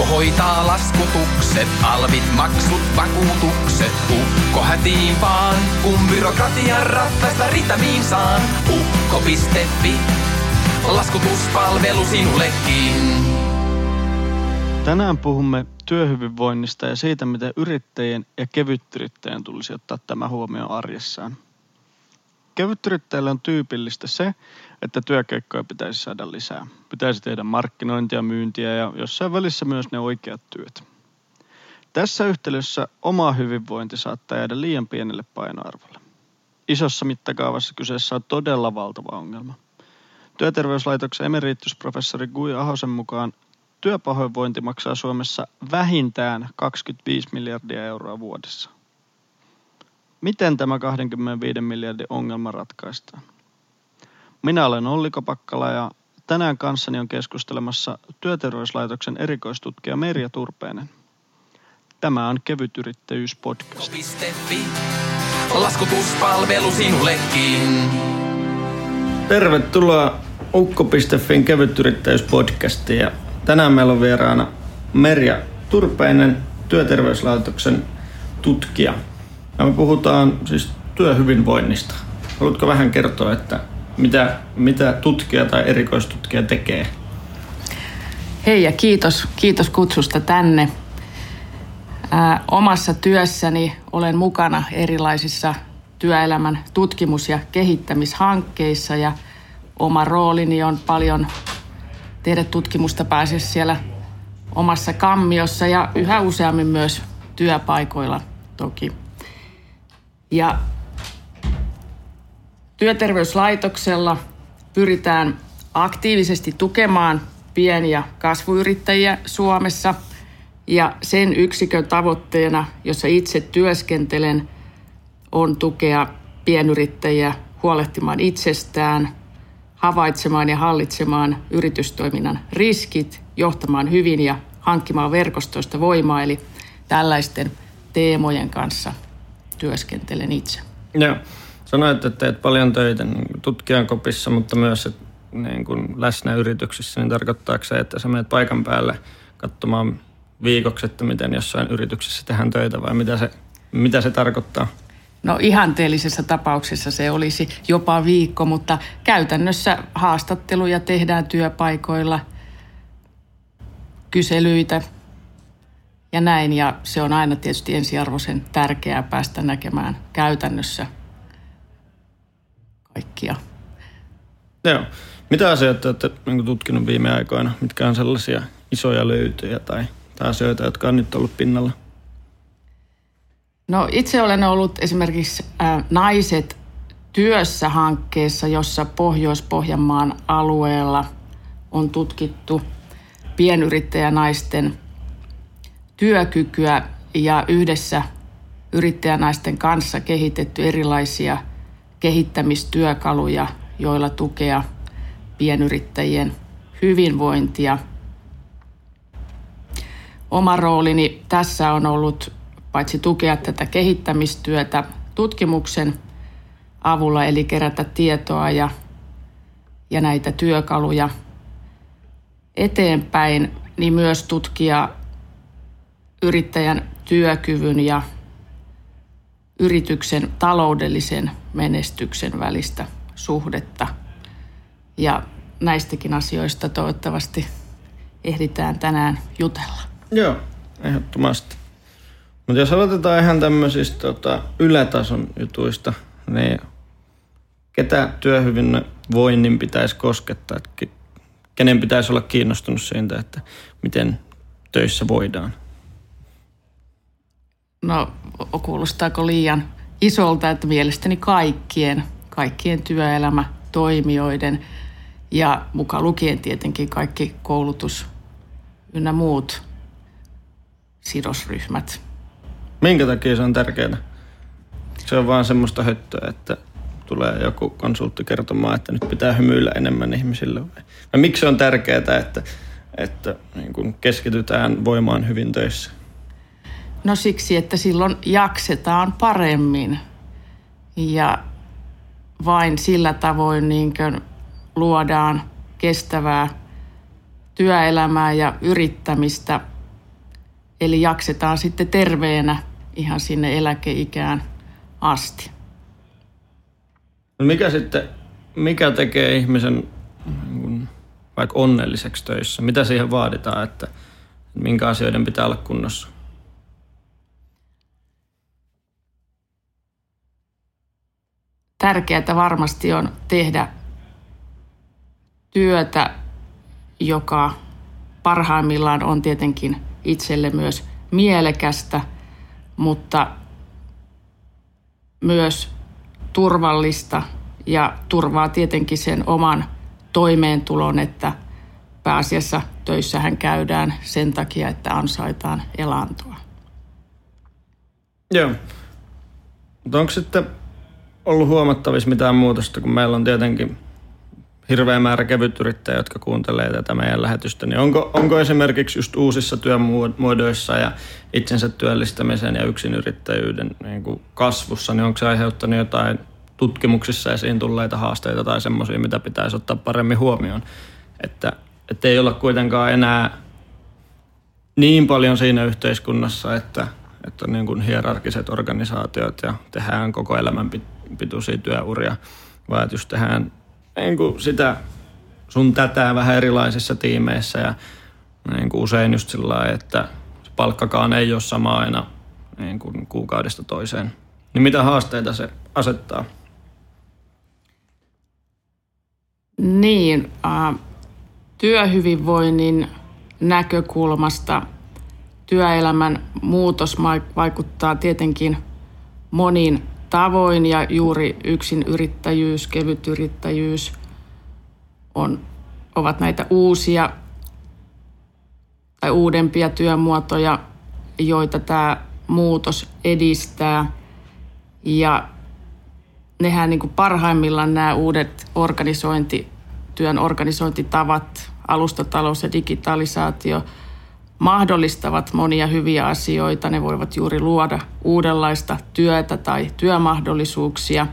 Ukko hoitaa laskutukset, alvit, maksut, vakuutukset. Ukko hätiin vaan, kun byrokratian rattaista ritamiin saan. Ukko.fi, laskutuspalvelu sinullekin. Tänään puhumme työhyvinvoinnista ja siitä, miten yrittäjien ja kevytyrittäjien tulisi ottaa tämä huomioon arjessaan. Kevytyrittäjille on tyypillistä se, että työkeikkoja pitäisi saada lisää. Pitäisi tehdä markkinointia, myyntiä ja jossain välissä myös ne oikeat työt. Tässä yhteydessä oma hyvinvointi saattaa jäädä liian pienelle painoarvolle. Isossa mittakaavassa kyseessä on todella valtava ongelma. Työterveyslaitoksen emeritusprofessori Gui Ahosen mukaan työpahoinvointi maksaa Suomessa vähintään 25 miljardia euroa vuodessa. Miten tämä 25 miljardin ongelma ratkaistaan? Minä olen Olli Kopakkala ja tänään kanssani on keskustelemassa Työterveyslaitoksen erikoistutkija Merja Turpeinen. Tämä on Kevytyrittäjyys podcast. Ukko.fi, laskutuspalvelu sinullekin. Tervetuloa Ukko.fin kevytyrittäjyyspodcastiin ja tänään meillä on vieraana Merja Turpeinen, Työterveyslaitoksen tutkija. Ja me puhutaan siis työhyvinvoinnista. Haluatko vähän kertoa, että mitä, mitä tutkija tai erikoistutkija tekee? Hei ja kiitos, kiitos kutsusta tänne. Ää, omassa työssäni olen mukana erilaisissa työelämän tutkimus- ja kehittämishankkeissa ja oma roolini on paljon tehdä tutkimusta pääse siellä omassa kammiossa ja yhä useammin myös työpaikoilla toki. Ja työterveyslaitoksella pyritään aktiivisesti tukemaan pieniä kasvuyrittäjiä Suomessa ja sen yksikön tavoitteena, jossa itse työskentelen, on tukea pienyrittäjiä huolehtimaan itsestään, havaitsemaan ja hallitsemaan yritystoiminnan riskit, johtamaan hyvin ja hankkimaan verkostoista voimaa, eli tällaisten teemojen kanssa työskentelen itse. Joo. Sanoit, että teet paljon töitä niin tutkijan kopissa, mutta myös että niin kuin läsnä yrityksissä, niin tarkoittaako se, että sä menet paikan päälle katsomaan viikoksi, että miten jossain yrityksessä tehdään töitä vai mitä se, mitä se tarkoittaa? No ihanteellisessa tapauksessa se olisi jopa viikko, mutta käytännössä haastatteluja tehdään työpaikoilla, kyselyitä ja näin. Ja se on aina tietysti ensiarvoisen tärkeää päästä näkemään käytännössä kaikkia. Joo. Mitä asioita olette niin tutkinut viime aikoina? Mitkä on sellaisia isoja löytöjä tai, tai asioita, jotka on nyt ollut pinnalla? No itse olen ollut esimerkiksi äh, Naiset työssä hankkeessa, jossa Pohjois-Pohjanmaan alueella on tutkittu pienyrittäjänaisten työkykyä ja yhdessä yrittäjänaisten kanssa kehitetty erilaisia kehittämistyökaluja, joilla tukea pienyrittäjien hyvinvointia. Oma roolini tässä on ollut paitsi tukea tätä kehittämistyötä tutkimuksen avulla, eli kerätä tietoa ja, ja näitä työkaluja eteenpäin, niin myös tutkia yrittäjän työkyvyn ja yrityksen taloudellisen menestyksen välistä suhdetta. Ja näistäkin asioista toivottavasti ehditään tänään jutella. Joo, ehdottomasti. Mutta jos aloitetaan ihan tämmöisistä tota, ylätason jutuista, niin ketä työhyvinvoinnin pitäisi koskettaa? Että kenen pitäisi olla kiinnostunut siitä, että miten töissä voidaan? No, kuulostaako liian isolta, että mielestäni kaikkien, kaikkien työelämä toimijoiden ja mukaan lukien tietenkin kaikki koulutus ynnä muut sidosryhmät. Minkä takia se on tärkeää? Se on vaan semmoista höttöä, että tulee joku konsultti kertomaan, että nyt pitää hymyillä enemmän ihmisille. Vai miksi se on tärkeää, että, että niin kun keskitytään voimaan hyvin töissä? No siksi, että silloin jaksetaan paremmin ja vain sillä tavoin niin luodaan kestävää työelämää ja yrittämistä Eli jaksetaan sitten terveenä ihan sinne eläkeikään asti. No mikä sitten, mikä tekee ihmisen niin vaikka onnelliseksi töissä? Mitä siihen vaaditaan, että minkä asioiden pitää olla kunnossa? Tärkeää varmasti on tehdä työtä, joka parhaimmillaan on tietenkin itselle myös mielekästä, mutta myös turvallista ja turvaa tietenkin sen oman toimeentulon, että pääasiassa töissähän käydään sen takia, että ansaitaan elantoa. Joo. Mutta onko sitten ollut huomattavissa mitään muutosta, kun meillä on tietenkin hirveä määrä kevytyrittäjiä, jotka kuuntelee tätä meidän lähetystä, niin onko, onko esimerkiksi just uusissa työmuodoissa ja itsensä työllistämisen ja yksinyrittäjyyden niin kuin kasvussa, niin onko se aiheuttanut jotain tutkimuksissa esiin tulleita haasteita tai semmoisia, mitä pitäisi ottaa paremmin huomioon? Että, että ei olla kuitenkaan enää niin paljon siinä yhteiskunnassa, että, että niin kuin hierarkiset organisaatiot ja tehdään koko elämän pituisia työuria, vaan että just tehdään niin kuin sitä sun tätä vähän erilaisissa tiimeissä ja niin kuin usein just sillä lailla, että palkkakaan ei ole sama aina niin kuin kuukaudesta toiseen. Niin mitä haasteita se asettaa? Niin, äh, työhyvinvoinnin näkökulmasta työelämän muutos vaikuttaa tietenkin monin tavoin ja juuri yksin yrittäjyys, kevyt yrittäjyys on, ovat näitä uusia tai uudempia työmuotoja, joita tämä muutos edistää. Ja nehän niin kuin parhaimmillaan nämä uudet organisointi, työn organisointitavat, alustatalous ja digitalisaatio – mahdollistavat monia hyviä asioita. Ne voivat juuri luoda uudenlaista työtä tai työmahdollisuuksia.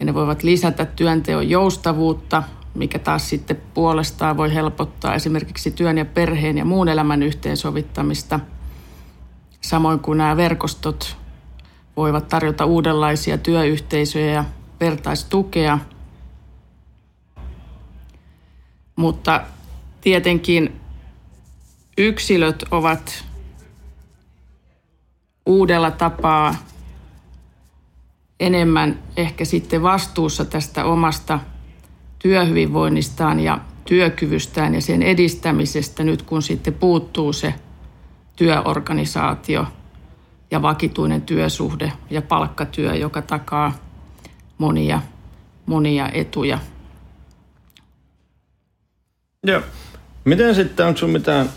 Ja ne voivat lisätä työnteon joustavuutta, mikä taas sitten puolestaan voi helpottaa esimerkiksi työn ja perheen ja muun elämän yhteensovittamista. Samoin kuin nämä verkostot voivat tarjota uudenlaisia työyhteisöjä ja vertaistukea. Mutta tietenkin yksilöt ovat uudella tapaa enemmän ehkä sitten vastuussa tästä omasta työhyvinvoinnistaan ja työkyvystään ja sen edistämisestä nyt kun sitten puuttuu se työorganisaatio ja vakituinen työsuhde ja palkkatyö, joka takaa monia, monia etuja. Joo. Miten sitten, onko sinulla mitään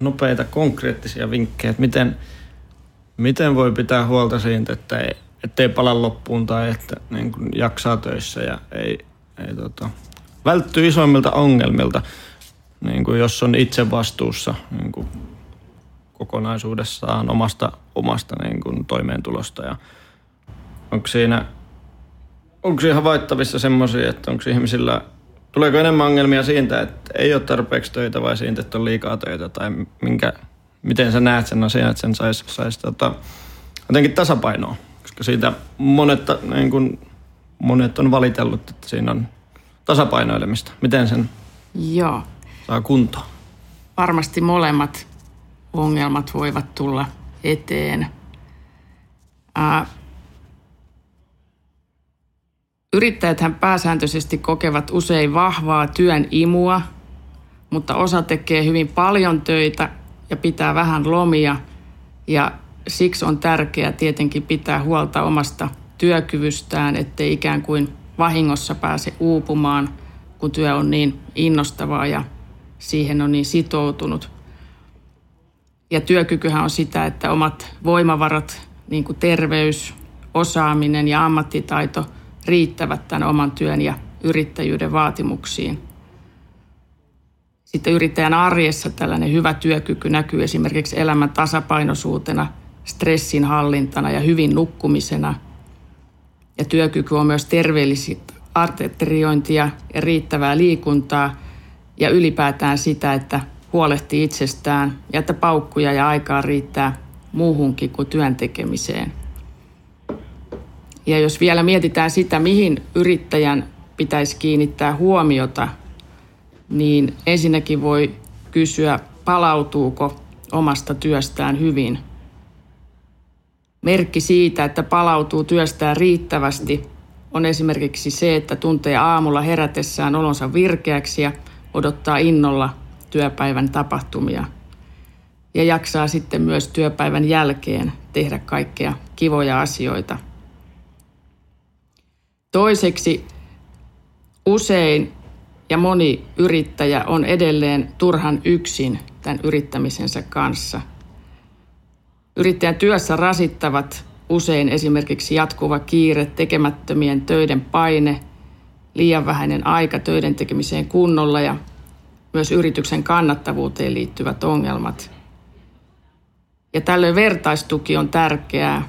nopeita konkreettisia vinkkejä, että miten, miten voi pitää huolta siitä, että ei, ettei pala loppuun tai että niin kuin jaksaa töissä ja ei, ei tota, välttyy isoimmilta ongelmilta, niin kuin jos on itse vastuussa niin kuin kokonaisuudessaan omasta, omasta niin kuin toimeentulosta ja onko siinä onko siinä havaittavissa semmoisia, että onko ihmisillä Tuleeko enemmän ongelmia siitä, että ei ole tarpeeksi töitä vai siitä, että on liikaa töitä? Tai minkä, miten sä näet sen asian, että sen saisi sais, tota, jotenkin tasapainoa? Koska siitä monet, niin kun, monet on valitellut, että siinä on tasapainoilemista. Miten sen Joo. saa kuntoon? Varmasti molemmat ongelmat voivat tulla eteen. Ää, Yrittäjäthän pääsääntöisesti kokevat usein vahvaa työn imua, mutta osa tekee hyvin paljon töitä ja pitää vähän lomia. Ja siksi on tärkeää tietenkin pitää huolta omasta työkyvystään, ettei ikään kuin vahingossa pääse uupumaan, kun työ on niin innostavaa ja siihen on niin sitoutunut. Ja työkykyhän on sitä, että omat voimavarat, niin kuin terveys, osaaminen ja ammattitaito – riittävät tämän oman työn ja yrittäjyyden vaatimuksiin. Sitten yrittäjän arjessa tällainen hyvä työkyky näkyy esimerkiksi elämän tasapainoisuutena, stressin hallintana ja hyvin nukkumisena. Ja työkyky on myös terveellistä arteriointia ja riittävää liikuntaa ja ylipäätään sitä, että huolehtii itsestään ja että paukkuja ja aikaa riittää muuhunkin kuin työn tekemiseen. Ja jos vielä mietitään sitä, mihin yrittäjän pitäisi kiinnittää huomiota, niin ensinnäkin voi kysyä, palautuuko omasta työstään hyvin. Merkki siitä, että palautuu työstään riittävästi, on esimerkiksi se, että tuntee aamulla herätessään olonsa virkeäksi ja odottaa innolla työpäivän tapahtumia. Ja jaksaa sitten myös työpäivän jälkeen tehdä kaikkea kivoja asioita. Toiseksi usein ja moni yrittäjä on edelleen turhan yksin tämän yrittämisensä kanssa. Yrittäjän työssä rasittavat usein esimerkiksi jatkuva kiire, tekemättömien töiden paine, liian vähäinen aika töiden tekemiseen kunnolla ja myös yrityksen kannattavuuteen liittyvät ongelmat. Ja tällöin vertaistuki on tärkeää,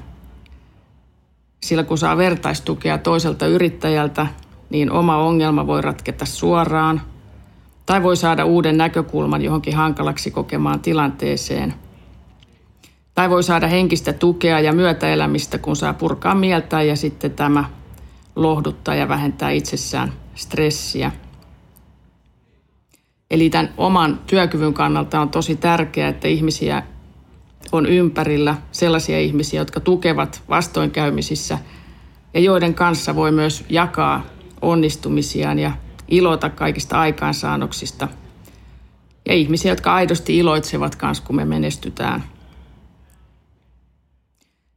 sillä kun saa vertaistukea toiselta yrittäjältä, niin oma ongelma voi ratketa suoraan tai voi saada uuden näkökulman johonkin hankalaksi kokemaan tilanteeseen. Tai voi saada henkistä tukea ja myötäelämistä, kun saa purkaa mieltä ja sitten tämä lohduttaa ja vähentää itsessään stressiä. Eli tämän oman työkyvyn kannalta on tosi tärkeää, että ihmisiä on ympärillä, sellaisia ihmisiä, jotka tukevat vastoinkäymisissä ja joiden kanssa voi myös jakaa onnistumisiaan ja ilota kaikista aikaansaannoksista. Ja ihmisiä, jotka aidosti iloitsevat kanssa, kun me menestytään.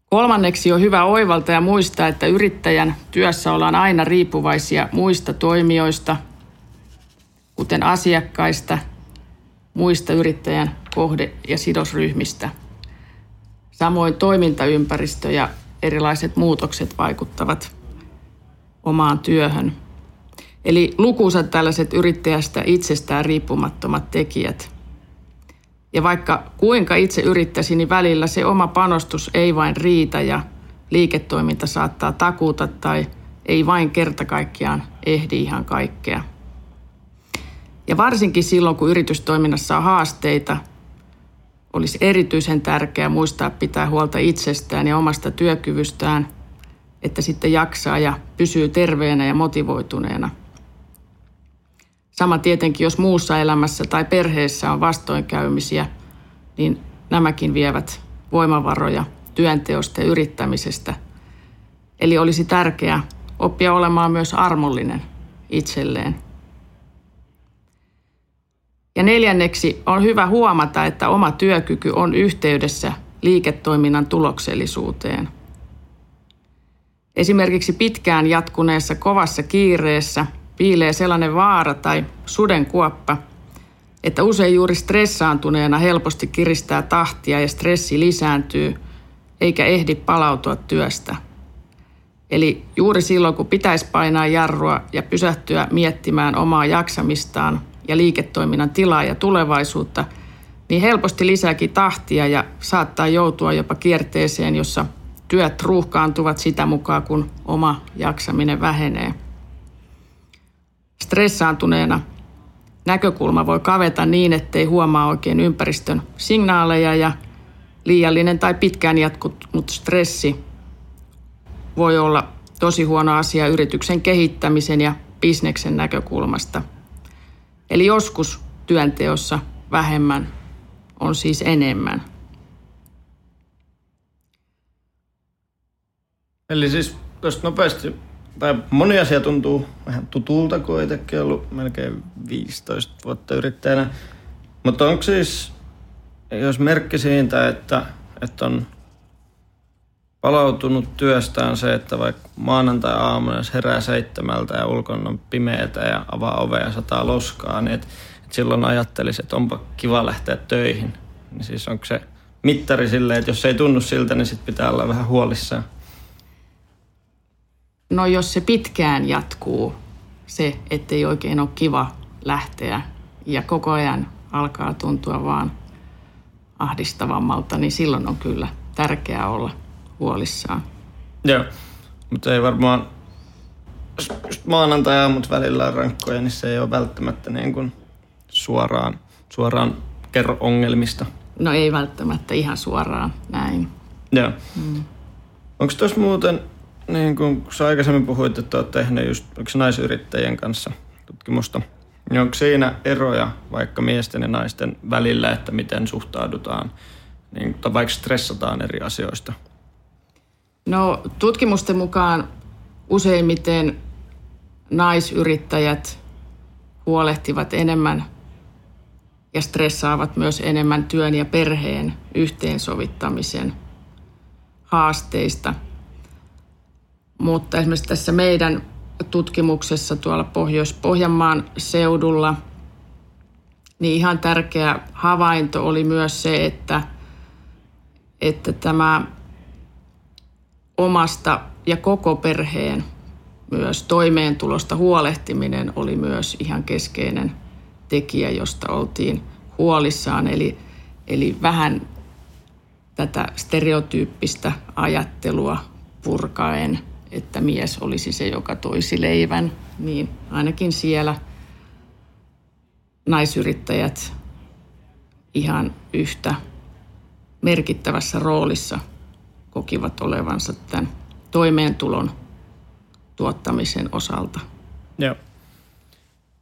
Kolmanneksi on hyvä oivalta ja muistaa, että yrittäjän työssä ollaan aina riippuvaisia muista toimijoista, kuten asiakkaista, muista yrittäjän kohde- ja sidosryhmistä. Samoin toimintaympäristö ja erilaiset muutokset vaikuttavat omaan työhön. Eli lukuisat tällaiset yrittäjästä itsestään riippumattomat tekijät. Ja vaikka kuinka itse yrittäisi, niin välillä se oma panostus ei vain riitä ja liiketoiminta saattaa takuuta tai ei vain kerta kaikkiaan ehdi ihan kaikkea. Ja varsinkin silloin, kun yritystoiminnassa on haasteita, olisi erityisen tärkeää muistaa pitää huolta itsestään ja omasta työkyvystään – että sitten jaksaa ja pysyy terveenä ja motivoituneena. Sama tietenkin, jos muussa elämässä tai perheessä on vastoinkäymisiä, niin nämäkin vievät voimavaroja työnteosta ja yrittämisestä. Eli olisi tärkeää oppia olemaan myös armollinen itselleen. Ja neljänneksi on hyvä huomata, että oma työkyky on yhteydessä liiketoiminnan tuloksellisuuteen – Esimerkiksi pitkään jatkuneessa kovassa kiireessä piilee sellainen vaara tai sudenkuoppa, että usein juuri stressaantuneena helposti kiristää tahtia ja stressi lisääntyy, eikä ehdi palautua työstä. Eli juuri silloin, kun pitäisi painaa jarrua ja pysähtyä miettimään omaa jaksamistaan ja liiketoiminnan tilaa ja tulevaisuutta, niin helposti lisääkin tahtia ja saattaa joutua jopa kierteeseen, jossa työt ruuhkaantuvat sitä mukaan, kun oma jaksaminen vähenee. Stressaantuneena näkökulma voi kaveta niin, ettei huomaa oikein ympäristön signaaleja ja liiallinen tai pitkään jatkunut stressi voi olla tosi huono asia yrityksen kehittämisen ja bisneksen näkökulmasta. Eli joskus työnteossa vähemmän on siis enemmän. Eli siis tuosta nopeasti, tai moni asia tuntuu vähän tutulta, kun itsekin ollut melkein 15 vuotta yrittäjänä. Mutta onko siis, jos merkki siitä, että, että on palautunut työstään se, että vaikka maanantai-aamuna herää seitsemältä ja ulkona on pimeätä ja avaa ovea ja sataa loskaa, niin että et silloin ajattelisi, että onpa kiva lähteä töihin. Niin siis onko se mittari silleen, että jos ei tunnu siltä, niin sitten pitää olla vähän huolissaan. No jos se pitkään jatkuu, se, ettei oikein ole kiva lähteä ja koko ajan alkaa tuntua vaan ahdistavammalta, niin silloin on kyllä tärkeää olla huolissaan. Joo, mutta ei varmaan, just maanantai-aamut välillä on rankkoja, niin se ei ole välttämättä niin kuin suoraan, suoraan kerro ongelmista. No ei välttämättä ihan suoraan näin. Joo. Mm. Onko tuossa muuten, niin kuin sä aikaisemmin puhuit, että olet tehnyt just naisyrittäjien kanssa tutkimusta, niin onko siinä eroja vaikka miesten ja naisten välillä, että miten suhtaudutaan, niin, tai vaikka stressataan eri asioista? No tutkimusten mukaan useimmiten naisyrittäjät huolehtivat enemmän ja stressaavat myös enemmän työn ja perheen yhteensovittamisen haasteista. Mutta esimerkiksi tässä meidän tutkimuksessa tuolla Pohjois-Pohjanmaan seudulla, niin ihan tärkeä havainto oli myös se, että, että tämä omasta ja koko perheen myös toimeentulosta huolehtiminen oli myös ihan keskeinen tekijä, josta oltiin huolissaan. Eli, eli vähän tätä stereotyyppistä ajattelua purkaen, että mies olisi se, joka toisi leivän, niin ainakin siellä naisyrittäjät ihan yhtä merkittävässä roolissa kokivat olevansa tämän toimeentulon tuottamisen osalta. Joo.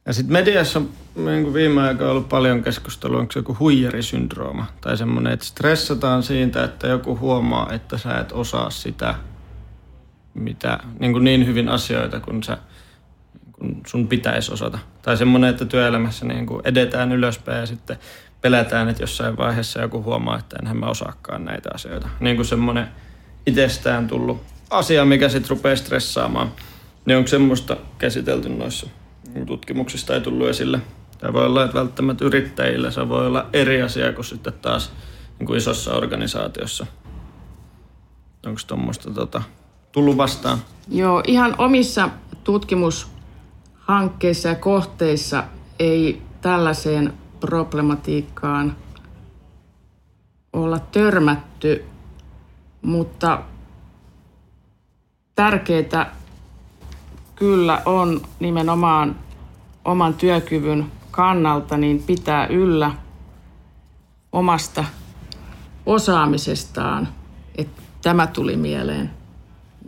Ja sitten mediassa on niin viime aikoina ollut paljon keskustelua, onko se joku huijarisyndrooma tai semmoinen, että stressataan siitä, että joku huomaa, että sä et osaa sitä, mitä, niin, kuin niin hyvin asioita kuin sä kun sun pitäisi osata. Tai semmoinen, että työelämässä niin kuin edetään ylöspäin ja sitten pelätään, että jossain vaiheessa joku huomaa, että enhän mä osaakaan näitä asioita. Niin kuin semmoinen itsestään tullut asia, mikä sitten rupeaa stressaamaan. Niin onko semmoista käsitelty noissa tutkimuksista ei tullut esille. Tämä voi olla, että välttämättä yrittäjillä se voi olla eri asia kuin sitten taas niin kuin isossa organisaatiossa. Onko tuommoista tota, tullut vastaan? Joo, ihan omissa tutkimushankkeissa ja kohteissa ei tällaiseen problematiikkaan olla törmätty, mutta tärkeää kyllä on nimenomaan oman työkyvyn kannalta niin pitää yllä omasta osaamisestaan. Että tämä tuli mieleen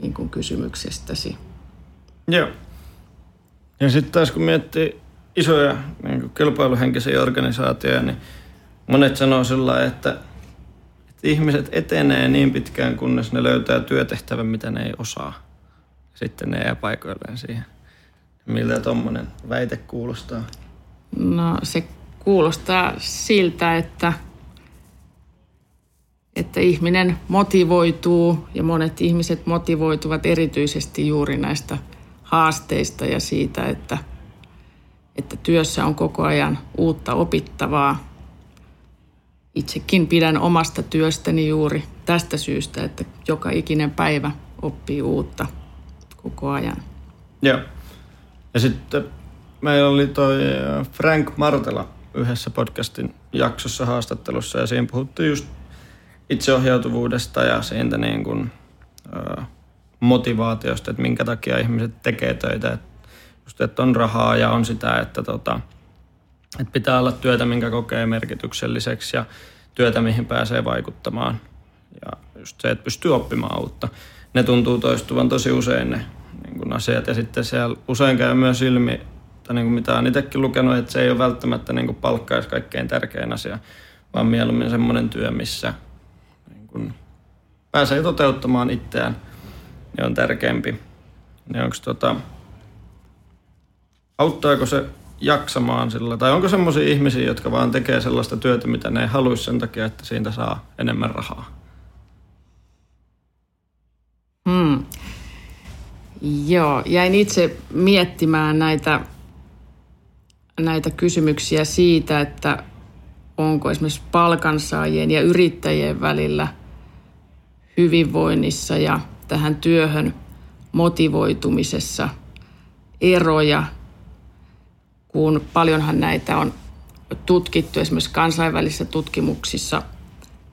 niin kuin kysymyksestäsi. Joo. Ja sitten taas kun miettii isoja niin kuin kilpailuhenkisiä organisaatioja, niin monet sanoo sillä että, että ihmiset etenee niin pitkään, kunnes ne löytää työtehtävän, mitä ne ei osaa. Sitten ne jää paikoilleen siihen. Miltä tuommoinen väite kuulostaa? No se kuulostaa siltä, että, että ihminen motivoituu ja monet ihmiset motivoituvat erityisesti juuri näistä haasteista ja siitä, että, että työssä on koko ajan uutta opittavaa. Itsekin pidän omasta työstäni juuri tästä syystä, että joka ikinen päivä oppii uutta koko ajan. Joo. Ja sitten meillä oli toi äh, Frank Martela yhdessä podcastin jaksossa haastattelussa ja siinä puhuttiin just itseohjautuvuudesta ja siitä niin kuin, äh, motivaatiosta, että minkä takia ihmiset tekee töitä. Just, että on rahaa ja on sitä, että, tota, että pitää olla työtä, minkä kokee merkitykselliseksi ja työtä, mihin pääsee vaikuttamaan. Ja just se, että pystyy oppimaan uutta. Ne tuntuu toistuvan tosi usein ne niin kuin asiat. Ja sitten siellä usein käy myös ilmi, tai niin kuin mitä olen itsekin lukenut, että se ei ole välttämättä niin kuin palkkaisi kaikkein tärkein asia, vaan mieluummin semmoinen työ, missä niin kuin pääsee toteuttamaan itseään, niin on tärkeämpi. Niin onko tota, auttaako se jaksamaan sillä, tai onko semmoisia ihmisiä, jotka vaan tekee sellaista työtä, mitä ne ei haluaisi sen takia, että siitä saa enemmän rahaa? Hmm. Joo, jäin itse miettimään näitä, näitä kysymyksiä siitä, että onko esimerkiksi palkansaajien ja yrittäjien välillä hyvinvoinnissa ja tähän työhön motivoitumisessa eroja, kun paljonhan näitä on tutkittu esimerkiksi kansainvälisissä tutkimuksissa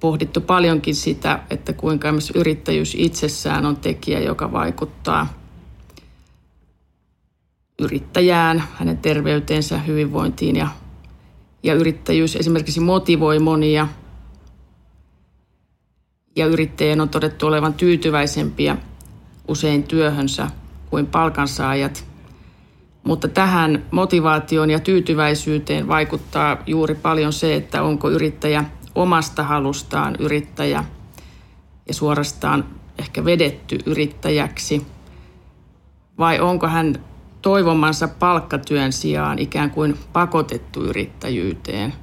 pohdittu paljonkin sitä, että kuinka yrittäjyys itsessään on tekijä, joka vaikuttaa – yrittäjään, hänen terveyteensä, hyvinvointiin ja, Ja yrittäjyys esimerkiksi motivoi monia. Ja yrittäjien on todettu olevan tyytyväisempiä usein työhönsä kuin palkansaajat. Mutta tähän motivaatioon ja tyytyväisyyteen vaikuttaa juuri paljon se, että onko yrittäjä omasta halustaan yrittäjä ja suorastaan ehkä vedetty yrittäjäksi. Vai onko hän toivomansa palkkatyön sijaan ikään kuin pakotettu yrittäjyyteen?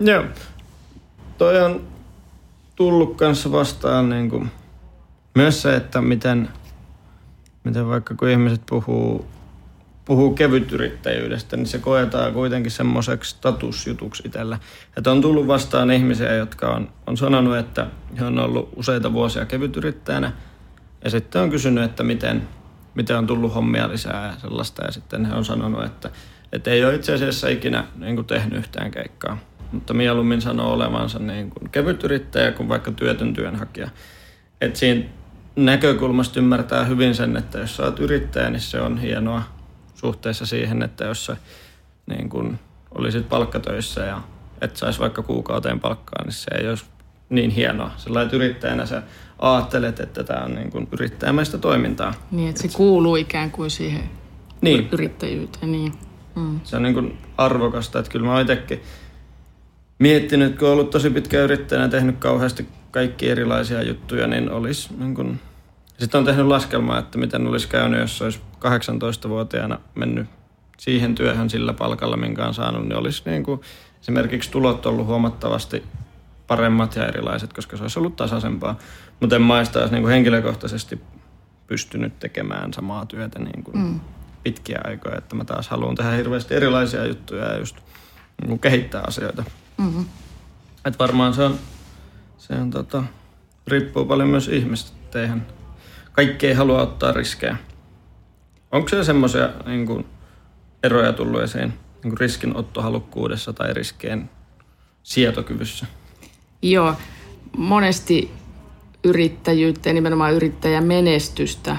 Joo. Toi on tullut kanssa vastaan niin kuin, myös se, että miten, miten vaikka kun ihmiset puhuu, puhuu kevytyrittäjyydestä, niin se koetaan kuitenkin semmoiseksi statusjutuksi itsellä. Että on tullut vastaan ihmisiä, jotka on, on sanonut, että he on ollut useita vuosia kevytyrittäjänä. Ja sitten on kysynyt, että miten, miten on tullut hommia lisää ja sellaista. Ja sitten he on sanonut, että, että ei ole itse asiassa ikinä niin kuin tehnyt yhtään keikkaa mutta mieluummin sanoo olevansa niin kuin kevyt yrittäjä kuin vaikka työtön työnhakija. Et siinä näkökulmasta ymmärtää hyvin sen, että jos sä oot yrittäjä, niin se on hienoa suhteessa siihen, että jos sä niin kuin olisit palkkatöissä ja et saisi vaikka kuukauteen palkkaa, niin se ei olisi niin hienoa. Sellainen, että yrittäjänä sä ajattelet, että tämä on niin kuin yrittäjämäistä toimintaa. Niin, että se kuuluu ikään kuin siihen niin. yrittäjyyteen. Niin. Mm. Se on niin kuin arvokasta, että kyllä mä itsekin miettinyt, kun on ollut tosi pitkä yrittäjänä tehnyt kauheasti kaikki erilaisia juttuja, niin olisi niin kun... Sitten on tehnyt laskelmaa, että miten olisi käynyt, jos olisi 18-vuotiaana mennyt siihen työhön sillä palkalla, minkä on saanut, niin olisi niin kuin esimerkiksi tulot ollut huomattavasti paremmat ja erilaiset, koska se olisi ollut tasaisempaa. Mutta en maista olisi niin kuin henkilökohtaisesti pystynyt tekemään samaa työtä niin kuin mm. pitkiä aikoja, että mä taas haluan tehdä hirveästi erilaisia juttuja ja just niin kuin kehittää asioita. Mm-hmm. Et varmaan se on, se on tota, riippuu paljon myös ihmistä. Eihän kaikki ei halua ottaa riskejä. Onko se semmoisia niin eroja tullut esiin niin riskinottohalukkuudessa tai riskeen sietokyvyssä? Joo, monesti yrittäjyyttä ja nimenomaan yrittäjän menestystä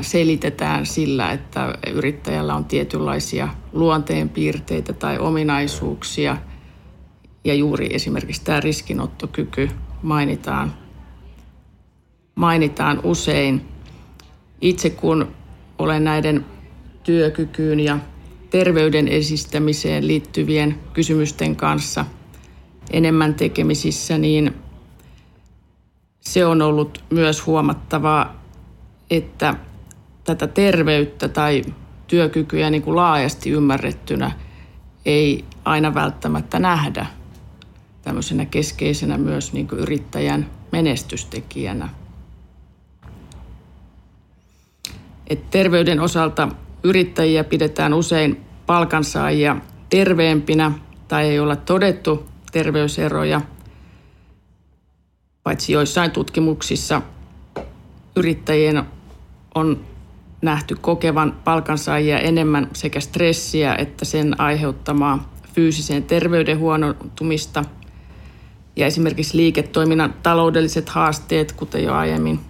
selitetään sillä, että yrittäjällä on tietynlaisia luonteenpiirteitä tai ominaisuuksia. Ja juuri esimerkiksi tämä riskinottokyky mainitaan, mainitaan usein. Itse kun olen näiden työkykyyn ja terveyden esistämiseen liittyvien kysymysten kanssa enemmän tekemisissä, niin se on ollut myös huomattavaa että tätä terveyttä tai työkykyä niin kuin laajasti ymmärrettynä ei aina välttämättä nähdä tämmöisenä keskeisenä myös niin kuin yrittäjän menestystekijänä. Et terveyden osalta yrittäjiä pidetään usein palkansaajia terveempinä tai ei olla todettu terveyseroja, paitsi joissain tutkimuksissa yrittäjien on nähty kokevan palkansaajia enemmän sekä stressiä että sen aiheuttamaa fyysiseen terveyden huonontumista. Ja esimerkiksi liiketoiminnan taloudelliset haasteet, kuten jo aiemmin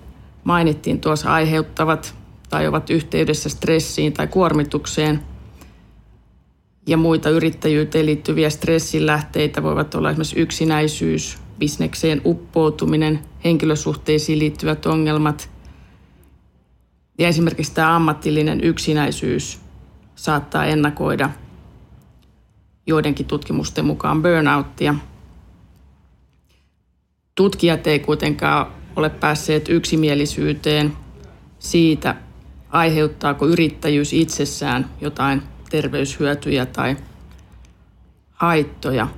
mainittiin tuossa, aiheuttavat tai ovat yhteydessä stressiin tai kuormitukseen. Ja muita yrittäjyyteen liittyviä stressin lähteitä voivat olla esimerkiksi yksinäisyys, bisnekseen uppoutuminen, henkilösuhteisiin liittyvät ongelmat – ja esimerkiksi tämä ammattillinen yksinäisyys saattaa ennakoida joidenkin tutkimusten mukaan burnouttia. Tutkijat ei kuitenkaan ole päässeet yksimielisyyteen siitä, aiheuttaako yrittäjyys itsessään jotain terveyshyötyjä tai haittoja.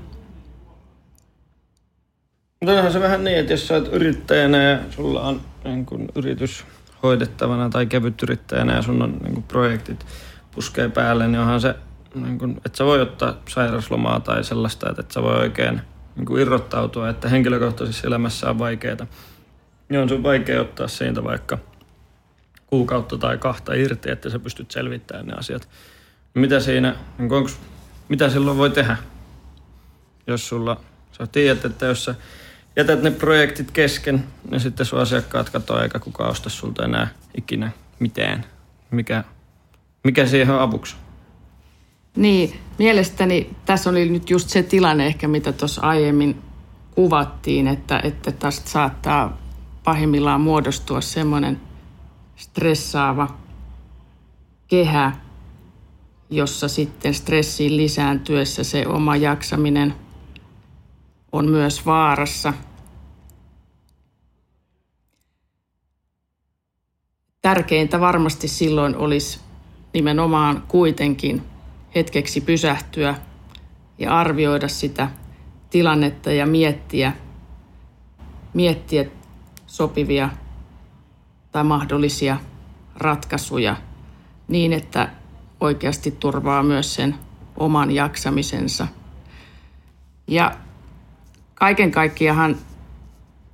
Mutta se vähän niin, että jos sä oot yrittäjänä ja sulla on niin yritys hoidettavana tai kevytyrittäjänä ja sun on niin kuin projektit puskee päälle, niin onhan se, niin kuin, että sä voi ottaa sairaslomaa tai sellaista, että et sä voi oikein niin kuin irrottautua, että henkilökohtaisessa elämässä on vaikeaa. Niin on sun vaikea ottaa siitä vaikka kuukautta tai kahta irti, että sä pystyt selvittämään ne asiat. Mitä siinä, niin onks, mitä silloin voi tehdä, jos sulla, sä tiedät, että jos sä jätät ne projektit kesken, niin sitten sun asiakkaat katoaa eikä kukaan osta sulta enää ikinä mitään. Mikä, mikä siihen on avuksi? Niin, mielestäni tässä oli nyt just se tilanne ehkä, mitä tuossa aiemmin kuvattiin, että, että tästä saattaa pahimmillaan muodostua semmoinen stressaava kehä, jossa sitten stressiin lisääntyessä se oma jaksaminen on myös vaarassa. Tärkeintä varmasti silloin olisi nimenomaan kuitenkin hetkeksi pysähtyä ja arvioida sitä tilannetta ja miettiä, miettiä sopivia tai mahdollisia ratkaisuja niin, että oikeasti turvaa myös sen oman jaksamisensa. Ja kaiken kaikkiaan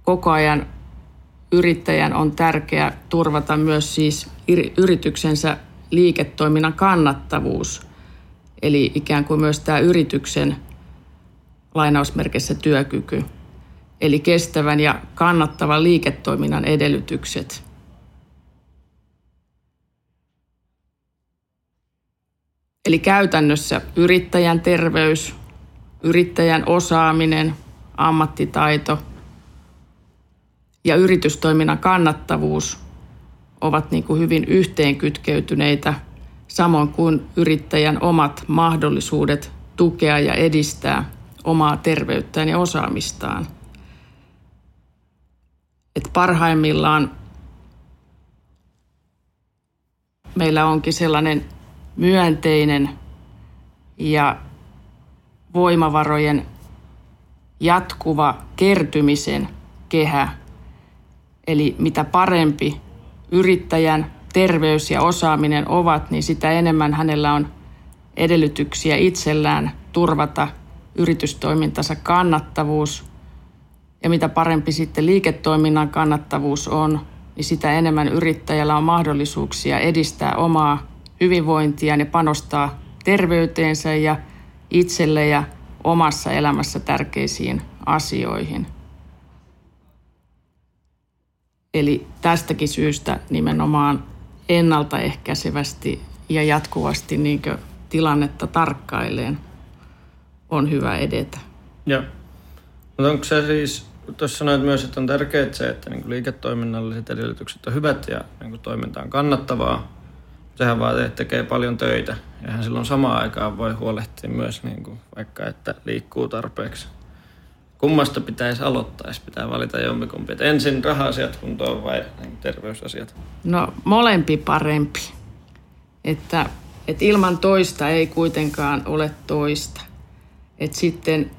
koko ajan yrittäjän on tärkeää turvata myös siis yrityksensä liiketoiminnan kannattavuus. Eli ikään kuin myös tämä yrityksen lainausmerkissä työkyky. Eli kestävän ja kannattavan liiketoiminnan edellytykset – Eli käytännössä yrittäjän terveys, yrittäjän osaaminen, ammattitaito ja yritystoiminnan kannattavuus ovat niin kuin hyvin yhteenkytkeytyneitä, samoin kuin yrittäjän omat mahdollisuudet tukea ja edistää omaa terveyttään ja osaamistaan. Et parhaimmillaan meillä onkin sellainen myönteinen ja voimavarojen jatkuva kertymisen kehä. Eli mitä parempi yrittäjän terveys ja osaaminen ovat, niin sitä enemmän hänellä on edellytyksiä itsellään turvata yritystoimintansa kannattavuus. Ja mitä parempi sitten liiketoiminnan kannattavuus on, niin sitä enemmän yrittäjällä on mahdollisuuksia edistää omaa hyvinvointia ja panostaa terveyteensä ja itselle ja omassa elämässä tärkeisiin asioihin. Eli tästäkin syystä nimenomaan ennaltaehkäisevästi ja jatkuvasti niin tilannetta tarkkaileen on hyvä edetä. Joo. Mutta onko se siis, tuossa sanoit myös, että on tärkeää se, että niin liiketoiminnalliset edellytykset on hyvät ja niin toiminta on kannattavaa, sehän että tekee paljon töitä. Ja hän silloin samaan aikaan voi huolehtia myös niin vaikka, että liikkuu tarpeeksi. Kummasta pitäisi aloittaa, jos pitää valita jompikumpi? Että ensin raha-asiat kuntoon vai terveysasiat? No molempi parempi. Että, että ilman toista ei kuitenkaan ole toista. Että sitten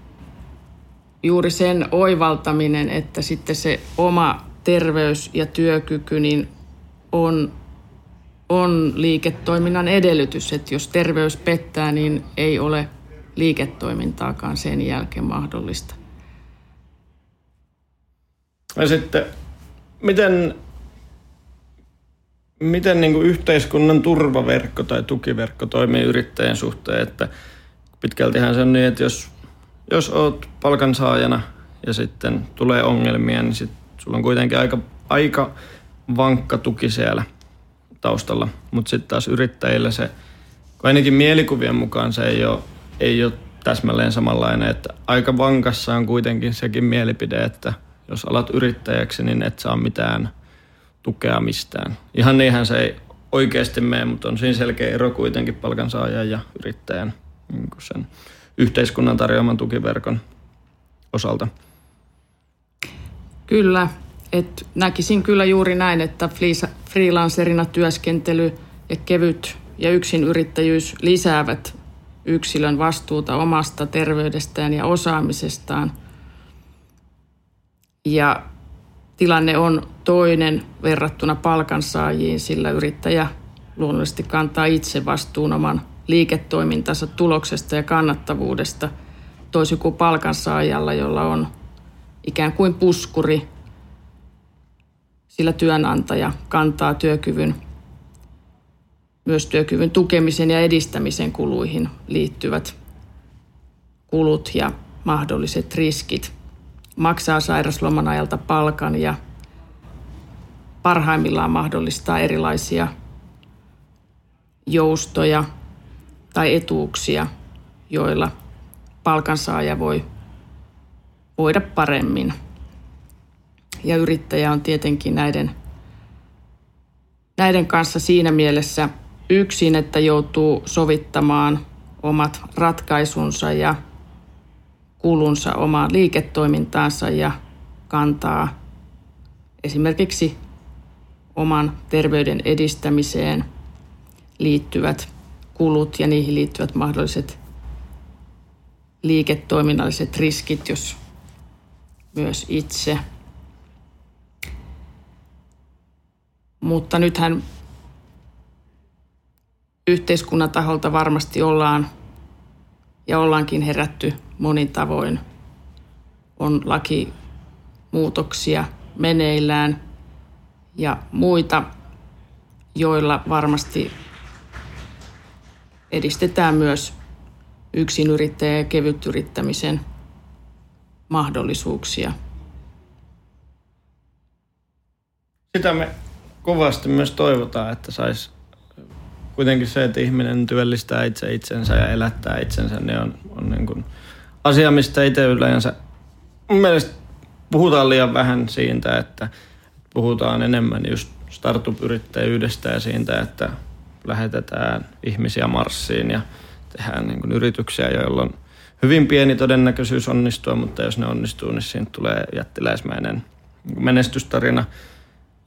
juuri sen oivaltaminen, että sitten se oma terveys ja työkyky niin on on liiketoiminnan edellytys, että jos terveys pettää, niin ei ole liiketoimintaakaan sen jälkeen mahdollista. Ja sitten, miten, miten niin kuin yhteiskunnan turvaverkko tai tukiverkko toimii yrittäjän suhteen, että pitkältihän se on niin, että jos, jos oot palkansaajana ja sitten tulee ongelmia, niin sit sulla on kuitenkin aika, aika vankka tuki siellä – taustalla. Mutta sitten taas yrittäjillä se, kun ainakin mielikuvien mukaan se ei ole, ei ole täsmälleen samanlainen, että aika vankassa on kuitenkin sekin mielipide, että jos alat yrittäjäksi, niin et saa mitään tukea mistään. Ihan niinhän se ei oikeasti mene, mutta on siinä selkeä ero kuitenkin palkansaajan ja yrittäjän niin sen yhteiskunnan tarjoaman tukiverkon osalta. Kyllä, et näkisin kyllä juuri näin, että freelancerina työskentely ja kevyt ja yksin yrittäjyys lisäävät yksilön vastuuta omasta terveydestään ja osaamisestaan. Ja tilanne on toinen verrattuna palkansaajiin, sillä yrittäjä luonnollisesti kantaa itse vastuun oman liiketoimintansa tuloksesta ja kannattavuudesta, toisin kuin palkansaajalla, jolla on ikään kuin puskuri sillä työnantaja kantaa työkyvyn, myös työkyvyn tukemisen ja edistämisen kuluihin liittyvät kulut ja mahdolliset riskit. Maksaa sairasloman ajalta palkan ja parhaimmillaan mahdollistaa erilaisia joustoja tai etuuksia, joilla palkansaaja voi voida paremmin. Ja yrittäjä on tietenkin näiden, näiden kanssa siinä mielessä yksin, että joutuu sovittamaan omat ratkaisunsa ja kulunsa omaan liiketoimintaansa ja kantaa esimerkiksi oman terveyden edistämiseen liittyvät kulut ja niihin liittyvät mahdolliset liiketoiminnalliset riskit, jos myös itse. Mutta nythän yhteiskunnan taholta varmasti ollaan ja ollaankin herätty monin tavoin. On lakimuutoksia meneillään ja muita, joilla varmasti edistetään myös yksinyrittäjä ja kevytyrittämisen mahdollisuuksia. Sitä me kovasti myös toivotaan, että saisi kuitenkin se, että ihminen työllistää itse itsensä ja elättää itsensä, niin on, on niin kuin asia, mistä itse yleensä mun mielestä puhutaan liian vähän siitä, että puhutaan enemmän just startup-yrittäjyydestä ja siitä, että lähetetään ihmisiä Marsiin ja tehdään niin kuin yrityksiä, joilla on hyvin pieni todennäköisyys onnistua, mutta jos ne onnistuu, niin siitä tulee jättiläismäinen menestystarina.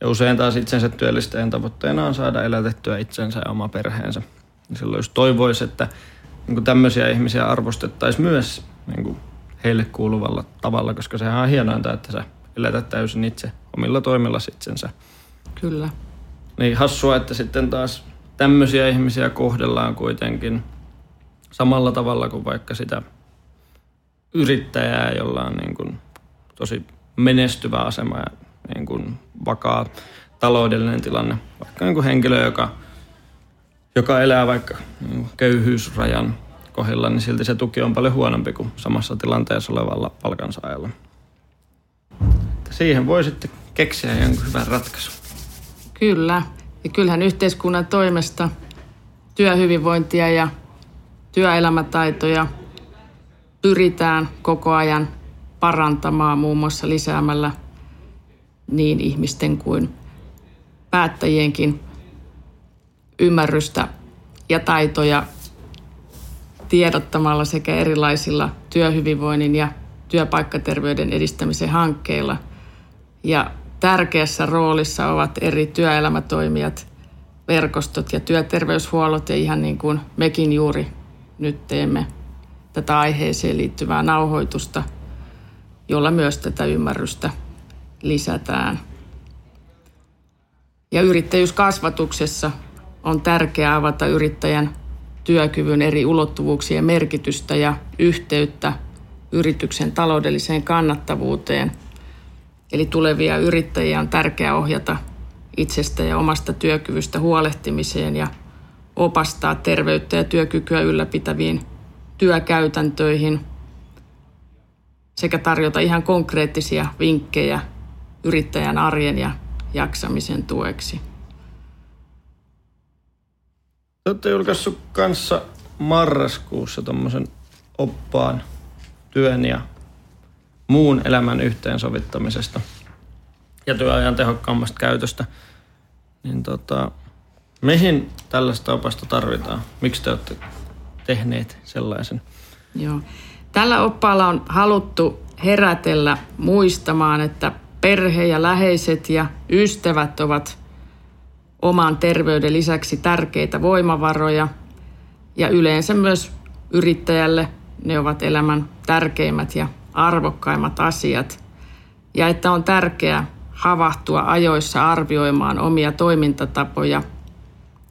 Ja usein taas itsensä työllistäjän tavoitteena on saada elätettyä itsensä ja oma perheensä. Ja silloin jos toivoisi, että niin tämmöisiä ihmisiä arvostettaisiin myös niin kuin heille kuuluvalla tavalla, koska sehän on hienointa, että sä elätät täysin itse omilla toimilla itsensä. Kyllä. Niin hassua, että sitten taas tämmöisiä ihmisiä kohdellaan kuitenkin samalla tavalla kuin vaikka sitä yrittäjää, jolla on niin kuin tosi menestyvä asema ja niin kuin vakaa taloudellinen tilanne. Vaikka niin kuin henkilö, joka, joka elää vaikka niin köyhyysrajan kohdilla, niin silti se tuki on paljon huonompi kuin samassa tilanteessa olevalla palkansaajalla. Siihen voi sitten keksiä jonkun hyvän ratkaisun. Kyllä. Ja kyllähän yhteiskunnan toimesta työhyvinvointia ja työelämätaitoja pyritään koko ajan parantamaan muun muassa lisäämällä niin ihmisten kuin päättäjienkin ymmärrystä ja taitoja tiedottamalla sekä erilaisilla työhyvinvoinnin ja työpaikkaterveyden edistämisen hankkeilla. Ja tärkeässä roolissa ovat eri työelämätoimijat, verkostot ja työterveyshuollot ja ihan niin kuin mekin juuri nyt teemme tätä aiheeseen liittyvää nauhoitusta, jolla myös tätä ymmärrystä lisätään. Ja yrittäjyyskasvatuksessa on tärkeää avata yrittäjän työkyvyn eri ulottuvuuksien merkitystä ja yhteyttä yrityksen taloudelliseen kannattavuuteen. Eli tulevia yrittäjiä on tärkeää ohjata itsestä ja omasta työkyvystä huolehtimiseen ja opastaa terveyttä ja työkykyä ylläpitäviin työkäytäntöihin sekä tarjota ihan konkreettisia vinkkejä yrittäjän arjen ja jaksamisen tueksi. Te olette julkaissut kanssa marraskuussa tuommoisen oppaan työn ja muun elämän yhteensovittamisesta ja työajan tehokkaammasta käytöstä. Niin tota, mihin tällaista opasta tarvitaan? Miksi te olette tehneet sellaisen? Joo. Tällä oppaalla on haluttu herätellä muistamaan, että perhe ja läheiset ja ystävät ovat oman terveyden lisäksi tärkeitä voimavaroja ja yleensä myös yrittäjälle ne ovat elämän tärkeimmät ja arvokkaimmat asiat. Ja että on tärkeää havahtua ajoissa arvioimaan omia toimintatapoja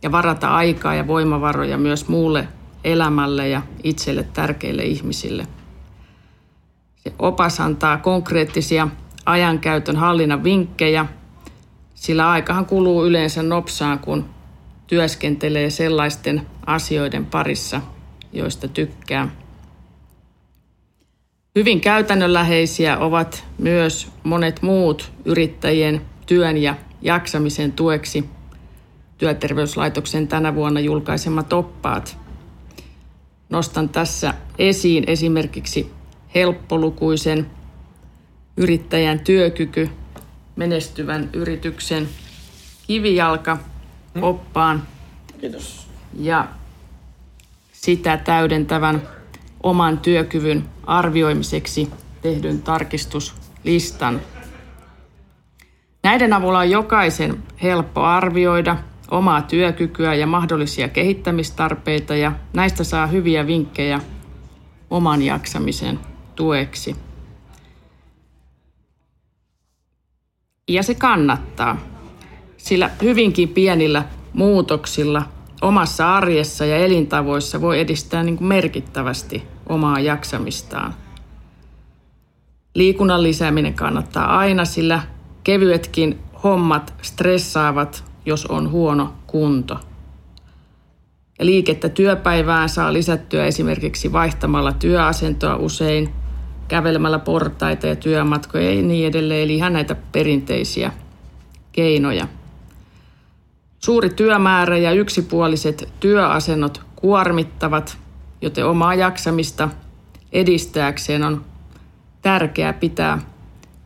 ja varata aikaa ja voimavaroja myös muulle elämälle ja itselle tärkeille ihmisille. Se opas antaa konkreettisia ajankäytön hallinnan vinkkejä, sillä aikahan kuluu yleensä nopsaan, kun työskentelee sellaisten asioiden parissa, joista tykkää. Hyvin käytännönläheisiä ovat myös monet muut yrittäjien työn ja jaksamisen tueksi Työterveyslaitoksen tänä vuonna julkaisemat oppaat. Nostan tässä esiin esimerkiksi helppolukuisen yrittäjän työkyky menestyvän yrityksen kivijalka oppaan. Kiitos. Ja sitä täydentävän oman työkyvyn arvioimiseksi tehdyn tarkistuslistan. Näiden avulla on jokaisen helppo arvioida omaa työkykyä ja mahdollisia kehittämistarpeita ja näistä saa hyviä vinkkejä oman jaksamisen tueksi. Ja se kannattaa, sillä hyvinkin pienillä muutoksilla omassa arjessa ja elintavoissa voi edistää niin kuin merkittävästi omaa jaksamistaan. Liikunnan lisääminen kannattaa aina, sillä kevyetkin hommat stressaavat, jos on huono kunto. Ja liikettä työpäivään saa lisättyä esimerkiksi vaihtamalla työasentoa usein, kävelemällä portaita ja työmatkoja ja niin edelleen, eli ihan näitä perinteisiä keinoja. Suuri työmäärä ja yksipuoliset työasennot kuormittavat, joten omaa jaksamista edistääkseen on tärkeää pitää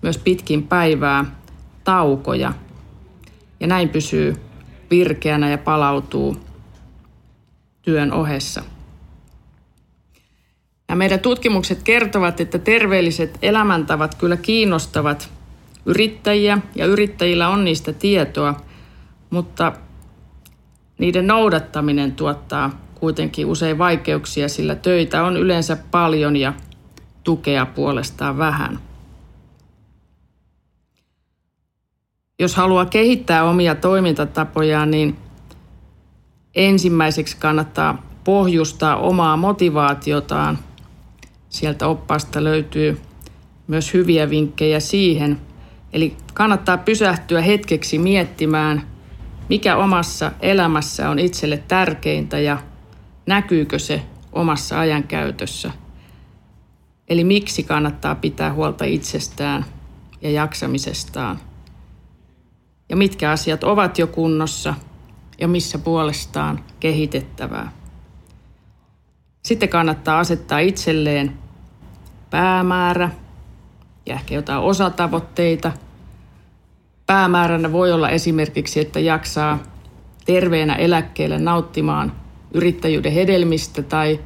myös pitkin päivää taukoja. Ja näin pysyy virkeänä ja palautuu työn ohessa. Ja meidän tutkimukset kertovat, että terveelliset elämäntavat kyllä kiinnostavat yrittäjiä ja yrittäjillä on niistä tietoa, mutta niiden noudattaminen tuottaa kuitenkin usein vaikeuksia, sillä töitä on yleensä paljon ja tukea puolestaan vähän. Jos haluaa kehittää omia toimintatapojaan, niin ensimmäiseksi kannattaa pohjustaa omaa motivaatiotaan. Sieltä oppaasta löytyy myös hyviä vinkkejä siihen. Eli kannattaa pysähtyä hetkeksi miettimään, mikä omassa elämässä on itselle tärkeintä ja näkyykö se omassa ajankäytössä. Eli miksi kannattaa pitää huolta itsestään ja jaksamisestaan. Ja mitkä asiat ovat jo kunnossa ja missä puolestaan kehitettävää. Sitten kannattaa asettaa itselleen päämäärä ja ehkä jotain osatavoitteita. Päämääränä voi olla esimerkiksi, että jaksaa terveenä eläkkeelle nauttimaan yrittäjyyden hedelmistä tai,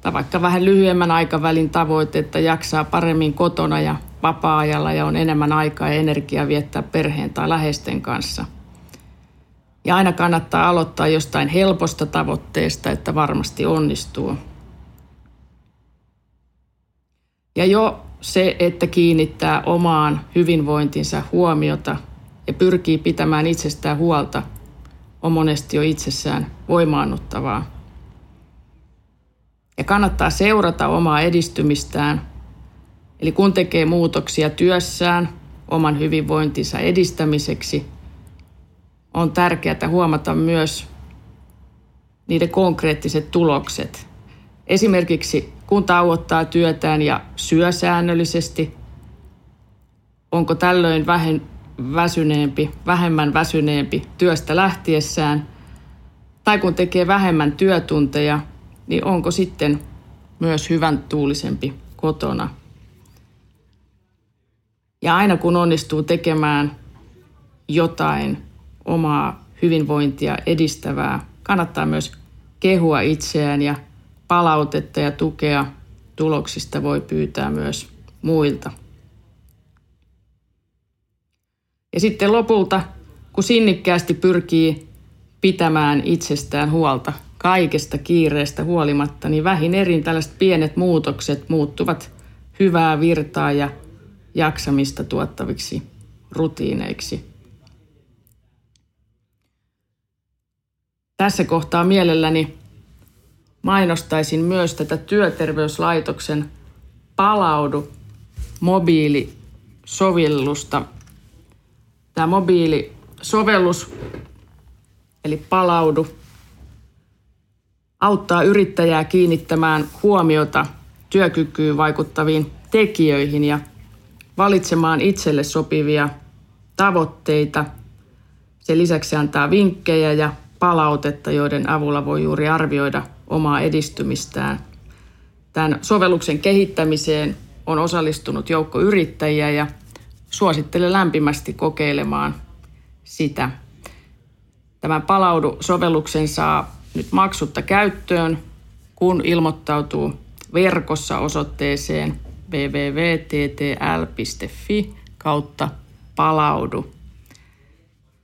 tai vaikka vähän lyhyemmän aikavälin tavoite, että jaksaa paremmin kotona ja vapaa-ajalla ja on enemmän aikaa ja energiaa viettää perheen tai läheisten kanssa. Ja aina kannattaa aloittaa jostain helposta tavoitteesta, että varmasti onnistuu. Ja jo se, että kiinnittää omaan hyvinvointinsa huomiota ja pyrkii pitämään itsestään huolta, on monesti jo itsessään voimaannuttavaa. Ja kannattaa seurata omaa edistymistään. Eli kun tekee muutoksia työssään oman hyvinvointinsa edistämiseksi, on tärkeää huomata myös niiden konkreettiset tulokset. Esimerkiksi kun tauottaa työtään ja syö säännöllisesti, onko tällöin vähen, väsyneempi, vähemmän väsyneempi työstä lähtiessään, tai kun tekee vähemmän työtunteja, niin onko sitten myös hyvän tuulisempi kotona. Ja aina kun onnistuu tekemään jotain omaa hyvinvointia edistävää, kannattaa myös kehua itseään ja palautetta ja tukea tuloksista voi pyytää myös muilta. Ja sitten lopulta, kun sinnikkäästi pyrkii pitämään itsestään huolta kaikesta kiireestä huolimatta, niin vähin erin tällaiset pienet muutokset muuttuvat hyvää virtaa ja jaksamista tuottaviksi rutiineiksi. Tässä kohtaa mielelläni mainostaisin myös tätä työterveyslaitoksen palaudu mobiilisovellusta. Tämä mobiilisovellus, eli palaudu, auttaa yrittäjää kiinnittämään huomiota työkykyyn vaikuttaviin tekijöihin ja valitsemaan itselle sopivia tavoitteita. Sen lisäksi antaa vinkkejä ja palautetta, joiden avulla voi juuri arvioida omaa edistymistään. Tämän sovelluksen kehittämiseen on osallistunut joukko yrittäjiä ja suosittelen lämpimästi kokeilemaan sitä. Tämän palaudu-sovelluksen saa nyt maksutta käyttöön, kun ilmoittautuu verkossa osoitteeseen www.ttl.fi kautta palaudu.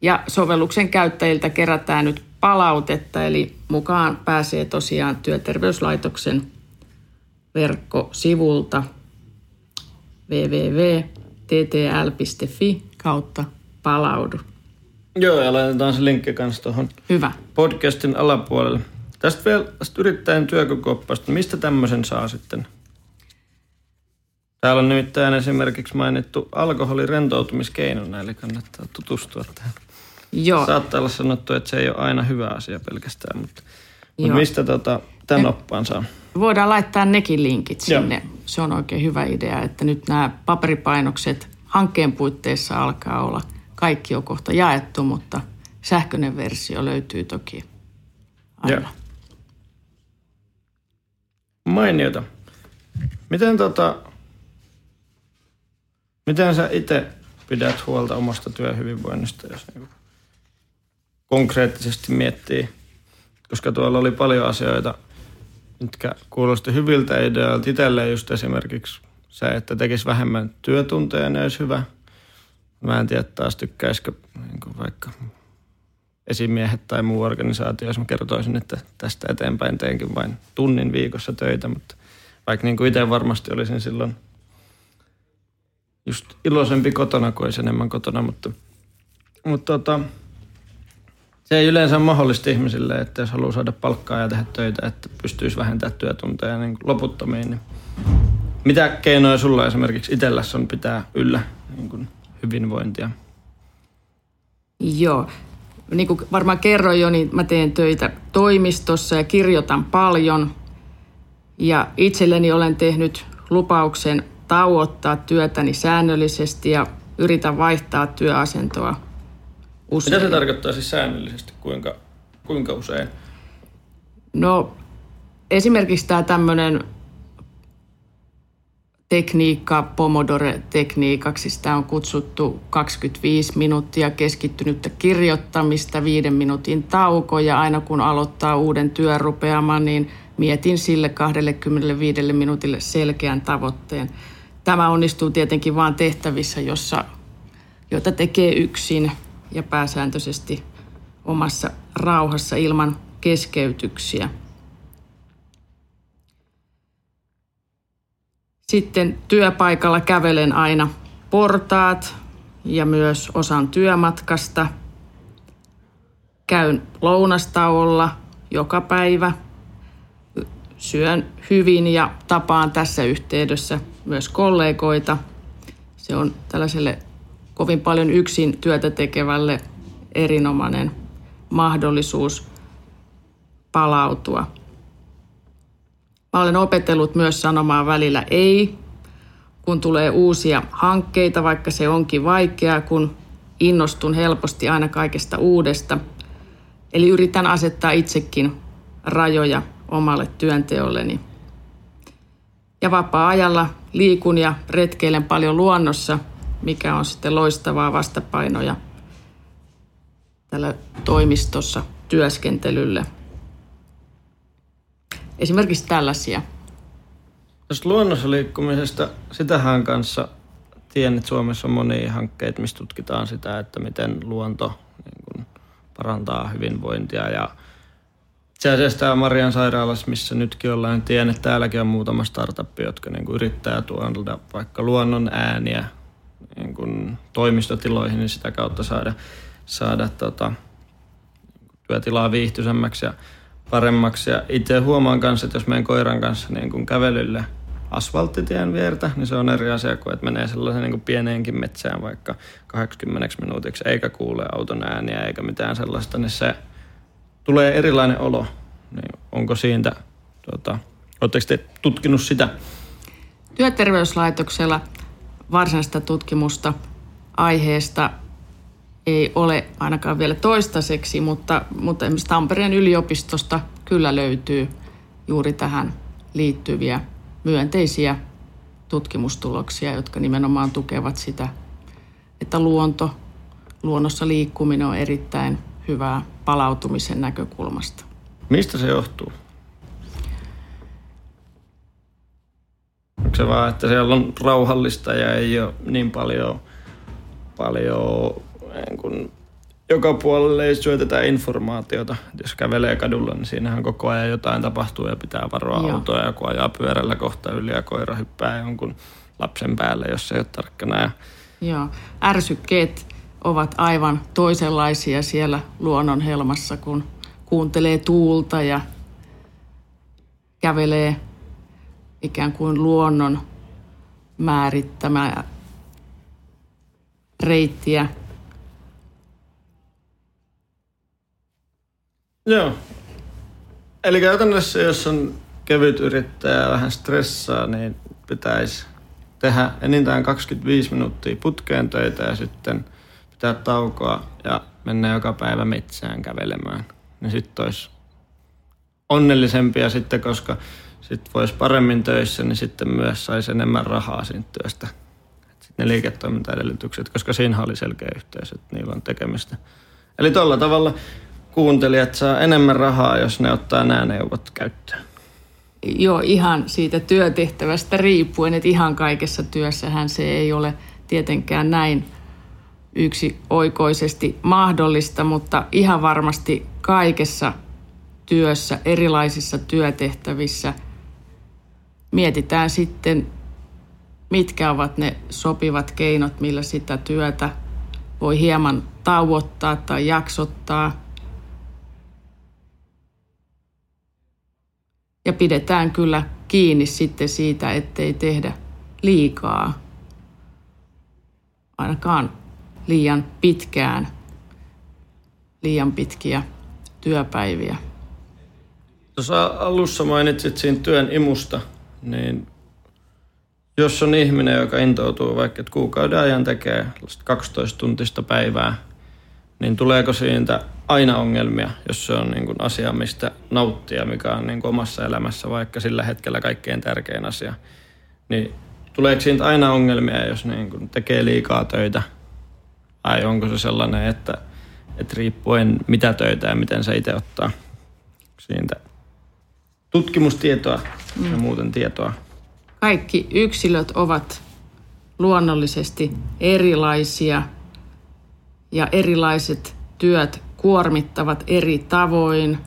Ja sovelluksen käyttäjiltä kerätään nyt palautetta, eli mukaan pääsee tosiaan työterveyslaitoksen verkkosivulta www.ttl.fi kautta palaudu. Joo, ja laitetaan se linkki kanssa tuohon Hyvä. podcastin alapuolelle. Tästä vielä tästä yrittäjän työkokooppaasta. Mistä tämmöisen saa sitten? Täällä on nimittäin esimerkiksi mainittu alkoholi rentoutumiskeinona, eli kannattaa tutustua tähän. Joo, Saattaa olla sanottu, että se ei ole aina hyvä asia pelkästään, mutta, mutta Joo. mistä tota, tämän oppaan saa? voidaan laittaa nekin linkit Joo. sinne. Se on oikein hyvä idea, että nyt nämä paperipainokset hankkeen puitteissa alkaa olla. Kaikki on kohta jaettu, mutta sähköinen versio löytyy toki aina. Joo. Mainiota. Miten tota, miten sä itse pidät huolta omasta työhyvinvoinnista, jos niinku konkreettisesti miettii? Koska tuolla oli paljon asioita, mitkä kuulosti hyviltä ideoilta. Itselleen just esimerkiksi se, että tekisi vähemmän työtunteja, ne olisi hyvä. Mä en tiedä taas tykkäisikö niin vaikka esimiehet tai muu organisaatio, jos mä kertoisin, että tästä eteenpäin teenkin vain tunnin viikossa töitä, mutta vaikka niin kuin itse varmasti olisin silloin just iloisempi kotona, kuin olisi enemmän kotona, mutta, mutta tota, se ei yleensä ole mahdollista ihmisille, että jos haluaa saada palkkaa ja tehdä töitä, että pystyisi vähentämään työtunteja niin loputtomiin, niin mitä keinoja sulla esimerkiksi itselläsi on pitää yllä niin kuin hyvinvointia? Joo. Niin kuin varmaan kerroin jo, niin mä teen töitä toimistossa ja kirjoitan paljon. Ja itselleni olen tehnyt lupauksen tauottaa työtäni säännöllisesti ja yritän vaihtaa työasentoa usein. Mitä se tarkoittaa siis säännöllisesti? Kuinka, kuinka usein? No esimerkiksi tämä tämmöinen tekniikka, Pomodore-tekniikaksi, sitä on kutsuttu 25 minuuttia keskittynyttä kirjoittamista, viiden minuutin tauko ja aina kun aloittaa uuden työrupeaman, niin mietin sille 25 minuutille selkeän tavoitteen. Tämä onnistuu tietenkin vain tehtävissä, jossa, joita tekee yksin ja pääsääntöisesti omassa rauhassa ilman keskeytyksiä. Sitten työpaikalla kävelen aina portaat ja myös osan työmatkasta. Käyn lounastauolla joka päivä. Syön hyvin ja tapaan tässä yhteydessä myös kollegoita. Se on tällaiselle kovin paljon yksin työtä tekevälle erinomainen mahdollisuus palautua. Mä olen opetellut myös sanomaan välillä ei, kun tulee uusia hankkeita, vaikka se onkin vaikeaa, kun innostun helposti aina kaikesta uudesta. Eli yritän asettaa itsekin rajoja omalle työnteolleni. Ja vapaa-ajalla liikun ja retkeilen paljon luonnossa, mikä on sitten loistavaa vastapainoja tällä toimistossa työskentelylle. Esimerkiksi tällaisia. Tuosta luonnossa liikkumisesta, sitähän kanssa tiedän, että Suomessa on monia hankkeita, missä tutkitaan sitä, että miten luonto niin kuin, parantaa hyvinvointia. Ja itse asiassa tämä Marian sairaalassa, missä nytkin ollaan, niin tiedän, että täälläkin on muutama startup, jotka niin kuin, yrittää tuoda vaikka luonnon ääniä niin kuin, toimistotiloihin, niin sitä kautta saada, saada tota, työtilaa viihtyisemmäksi ja paremmaksi. Ja itse huomaan kanssa, että jos menen koiran kanssa niin kuin kävelylle asfalttitien viertä, niin se on eri asia kuin, että menee sellaisen niin kuin pieneenkin metsään vaikka 80 minuutiksi, eikä kuule auton ääniä eikä mitään sellaista, niin se tulee erilainen olo. Niin onko siitä, tota, oletteko te tutkinut sitä? Työterveyslaitoksella varsinaista tutkimusta aiheesta ei ole ainakaan vielä toistaiseksi, mutta, mutta esimerkiksi Tampereen yliopistosta kyllä löytyy juuri tähän liittyviä myönteisiä tutkimustuloksia, jotka nimenomaan tukevat sitä, että luonto, luonnossa liikkuminen on erittäin hyvää palautumisen näkökulmasta. Mistä se johtuu? Onko se vaan, että siellä on rauhallista ja ei ole niin paljon, paljon niin kuin, joka puolelle ei syötetä informaatiota. Jos kävelee kadulla, niin siinähän koko ajan jotain tapahtuu ja pitää varoa Joo. autoa. Ja kun ajaa pyörällä kohta yli ja koira hyppää jonkun lapsen päälle, jos se ei ole tarkkana. Ja... Joo, ärsykkeet ovat aivan toisenlaisia siellä luonnon helmassa, kun kuuntelee tuulta ja kävelee ikään kuin luonnon määrittämää reittiä. Joo. Eli käytännössä, jos on kevyt yrittäjä vähän stressaa, niin pitäisi tehdä enintään 25 minuuttia putkeen töitä ja sitten pitää taukoa ja mennä joka päivä metsään kävelemään. Niin sitten olisi onnellisempia sitten, koska sitten voisi paremmin töissä, niin sitten myös saisi enemmän rahaa siitä työstä. Sitten ne liiketoimintaedellytykset, koska siinä oli selkeä yhteys, että niillä on tekemistä. Eli tuolla tavalla kuuntelijat saa enemmän rahaa, jos ne ottaa nämä neuvot käyttöön. Joo, ihan siitä työtehtävästä riippuen, että ihan kaikessa työssähän se ei ole tietenkään näin yksi oikoisesti mahdollista, mutta ihan varmasti kaikessa työssä, erilaisissa työtehtävissä – mietitään sitten, mitkä ovat ne sopivat keinot, millä sitä työtä voi hieman tauottaa tai jaksottaa. Ja pidetään kyllä kiinni sitten siitä, ettei tehdä liikaa, ainakaan liian pitkään, liian pitkiä työpäiviä. Tuossa alussa mainitsit siinä työn imusta – niin jos on ihminen, joka intoutuu vaikka, että kuukauden ajan tekee 12 tuntista päivää, niin tuleeko siitä aina ongelmia, jos se on niin kuin asia, mistä nauttia, mikä on niin kuin omassa elämässä vaikka sillä hetkellä kaikkein tärkein asia. Niin tuleeko siitä aina ongelmia, jos niin kuin tekee liikaa töitä? Vai onko se sellainen, että, että riippuen mitä töitä ja miten se itse ottaa siitä tutkimustietoa mm. ja muuten tietoa. Kaikki yksilöt ovat luonnollisesti erilaisia ja erilaiset työt kuormittavat eri tavoin.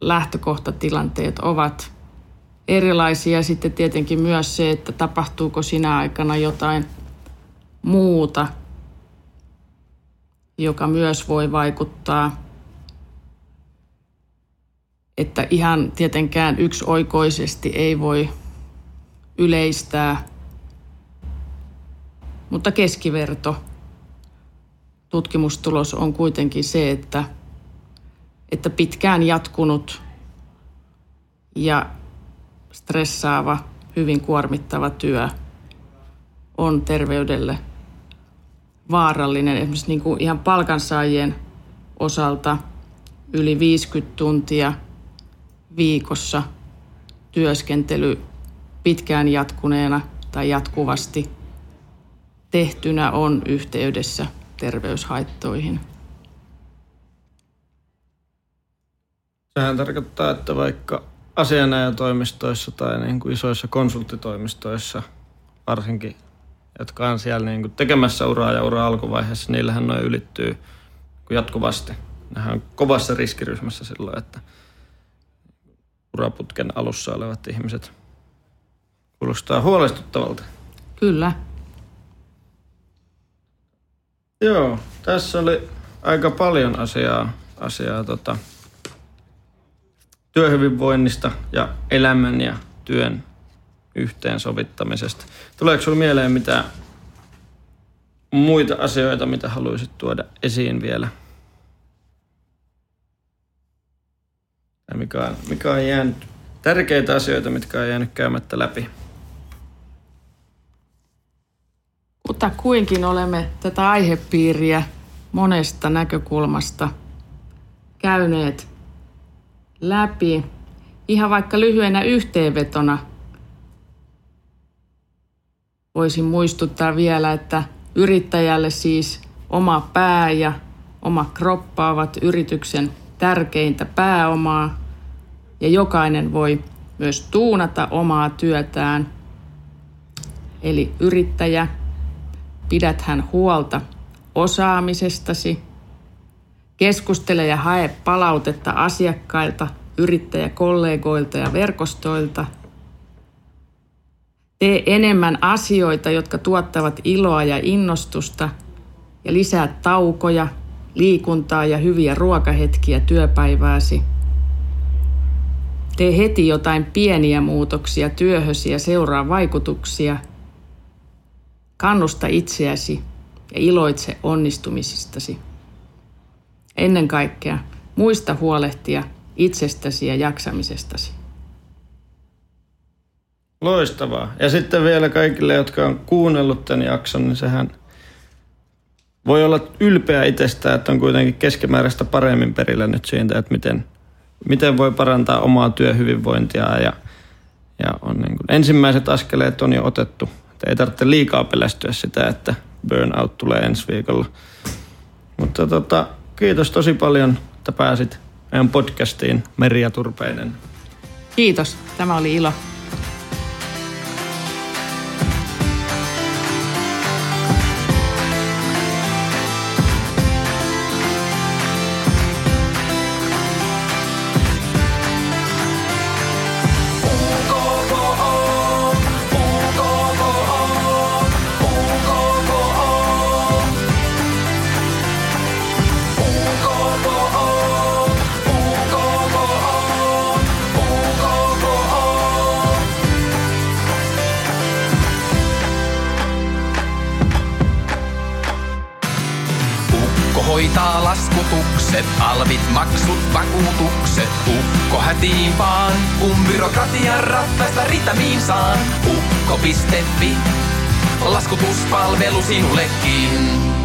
Lähtökohtatilanteet ovat erilaisia. Sitten tietenkin myös se, että tapahtuuko sinä aikana jotain muuta, joka myös voi vaikuttaa että ihan tietenkään yksioikoisesti ei voi yleistää, mutta keskiverto tutkimustulos on kuitenkin se, että, että pitkään jatkunut ja stressaava, hyvin kuormittava työ on terveydelle vaarallinen. Esimerkiksi niin kuin ihan palkansaajien osalta yli 50 tuntia – viikossa työskentely pitkään jatkuneena tai jatkuvasti tehtynä on yhteydessä terveyshaittoihin. Sehän tarkoittaa, että vaikka asianajatoimistoissa tai niin kuin isoissa konsulttitoimistoissa varsinkin, jotka on siellä niin kuin tekemässä uraa ja uraa alkuvaiheessa, niillähän noin ylittyy jatkuvasti. Nehän on kovassa riskiryhmässä silloin, että – uraputken alussa olevat ihmiset. Kuulostaa huolestuttavalta. Kyllä. Joo, tässä oli aika paljon asiaa, asiaa tota, työhyvinvoinnista ja elämän ja työn yhteensovittamisesta. Tuleeko sinulle mieleen mitään muita asioita, mitä haluaisit tuoda esiin vielä? ja mikä on, mikä on jäänyt, tärkeitä asioita, mitkä on jäänyt käymättä läpi. Mutta kuinkin olemme tätä aihepiiriä monesta näkökulmasta käyneet läpi. Ihan vaikka lyhyenä yhteenvetona voisin muistuttaa vielä, että yrittäjälle siis oma pää ja oma kroppa ovat yrityksen tärkeintä pääomaa, ja jokainen voi myös tuunata omaa työtään. Eli yrittäjä, pidät hän huolta osaamisestasi, keskustele ja hae palautetta asiakkailta, yrittäjäkollegoilta ja verkostoilta. Tee enemmän asioita, jotka tuottavat iloa ja innostusta ja lisää taukoja, liikuntaa ja hyviä ruokahetkiä työpäivääsi – Tee heti jotain pieniä muutoksia työhösi ja seuraa vaikutuksia. Kannusta itseäsi ja iloitse onnistumisistasi. Ennen kaikkea muista huolehtia itsestäsi ja jaksamisestasi. Loistavaa. Ja sitten vielä kaikille, jotka on kuunnellut tämän jakson, niin sehän voi olla ylpeä itsestään, että on kuitenkin keskimääräistä paremmin perillä nyt siitä, että miten miten voi parantaa omaa työhyvinvointia ja, ja on niin kuin, ensimmäiset askeleet on jo otettu. Et ei tarvitse liikaa pelästyä sitä, että burnout tulee ensi viikolla. Mutta tota, kiitos tosi paljon, että pääsit meidän podcastiin Merja Turpeinen. Kiitos, tämä oli ilo. Ukko hätiin vaan, kun byrokratian rattaista ritamiin saan. Ukko.fi, laskutuspalvelu sinullekin.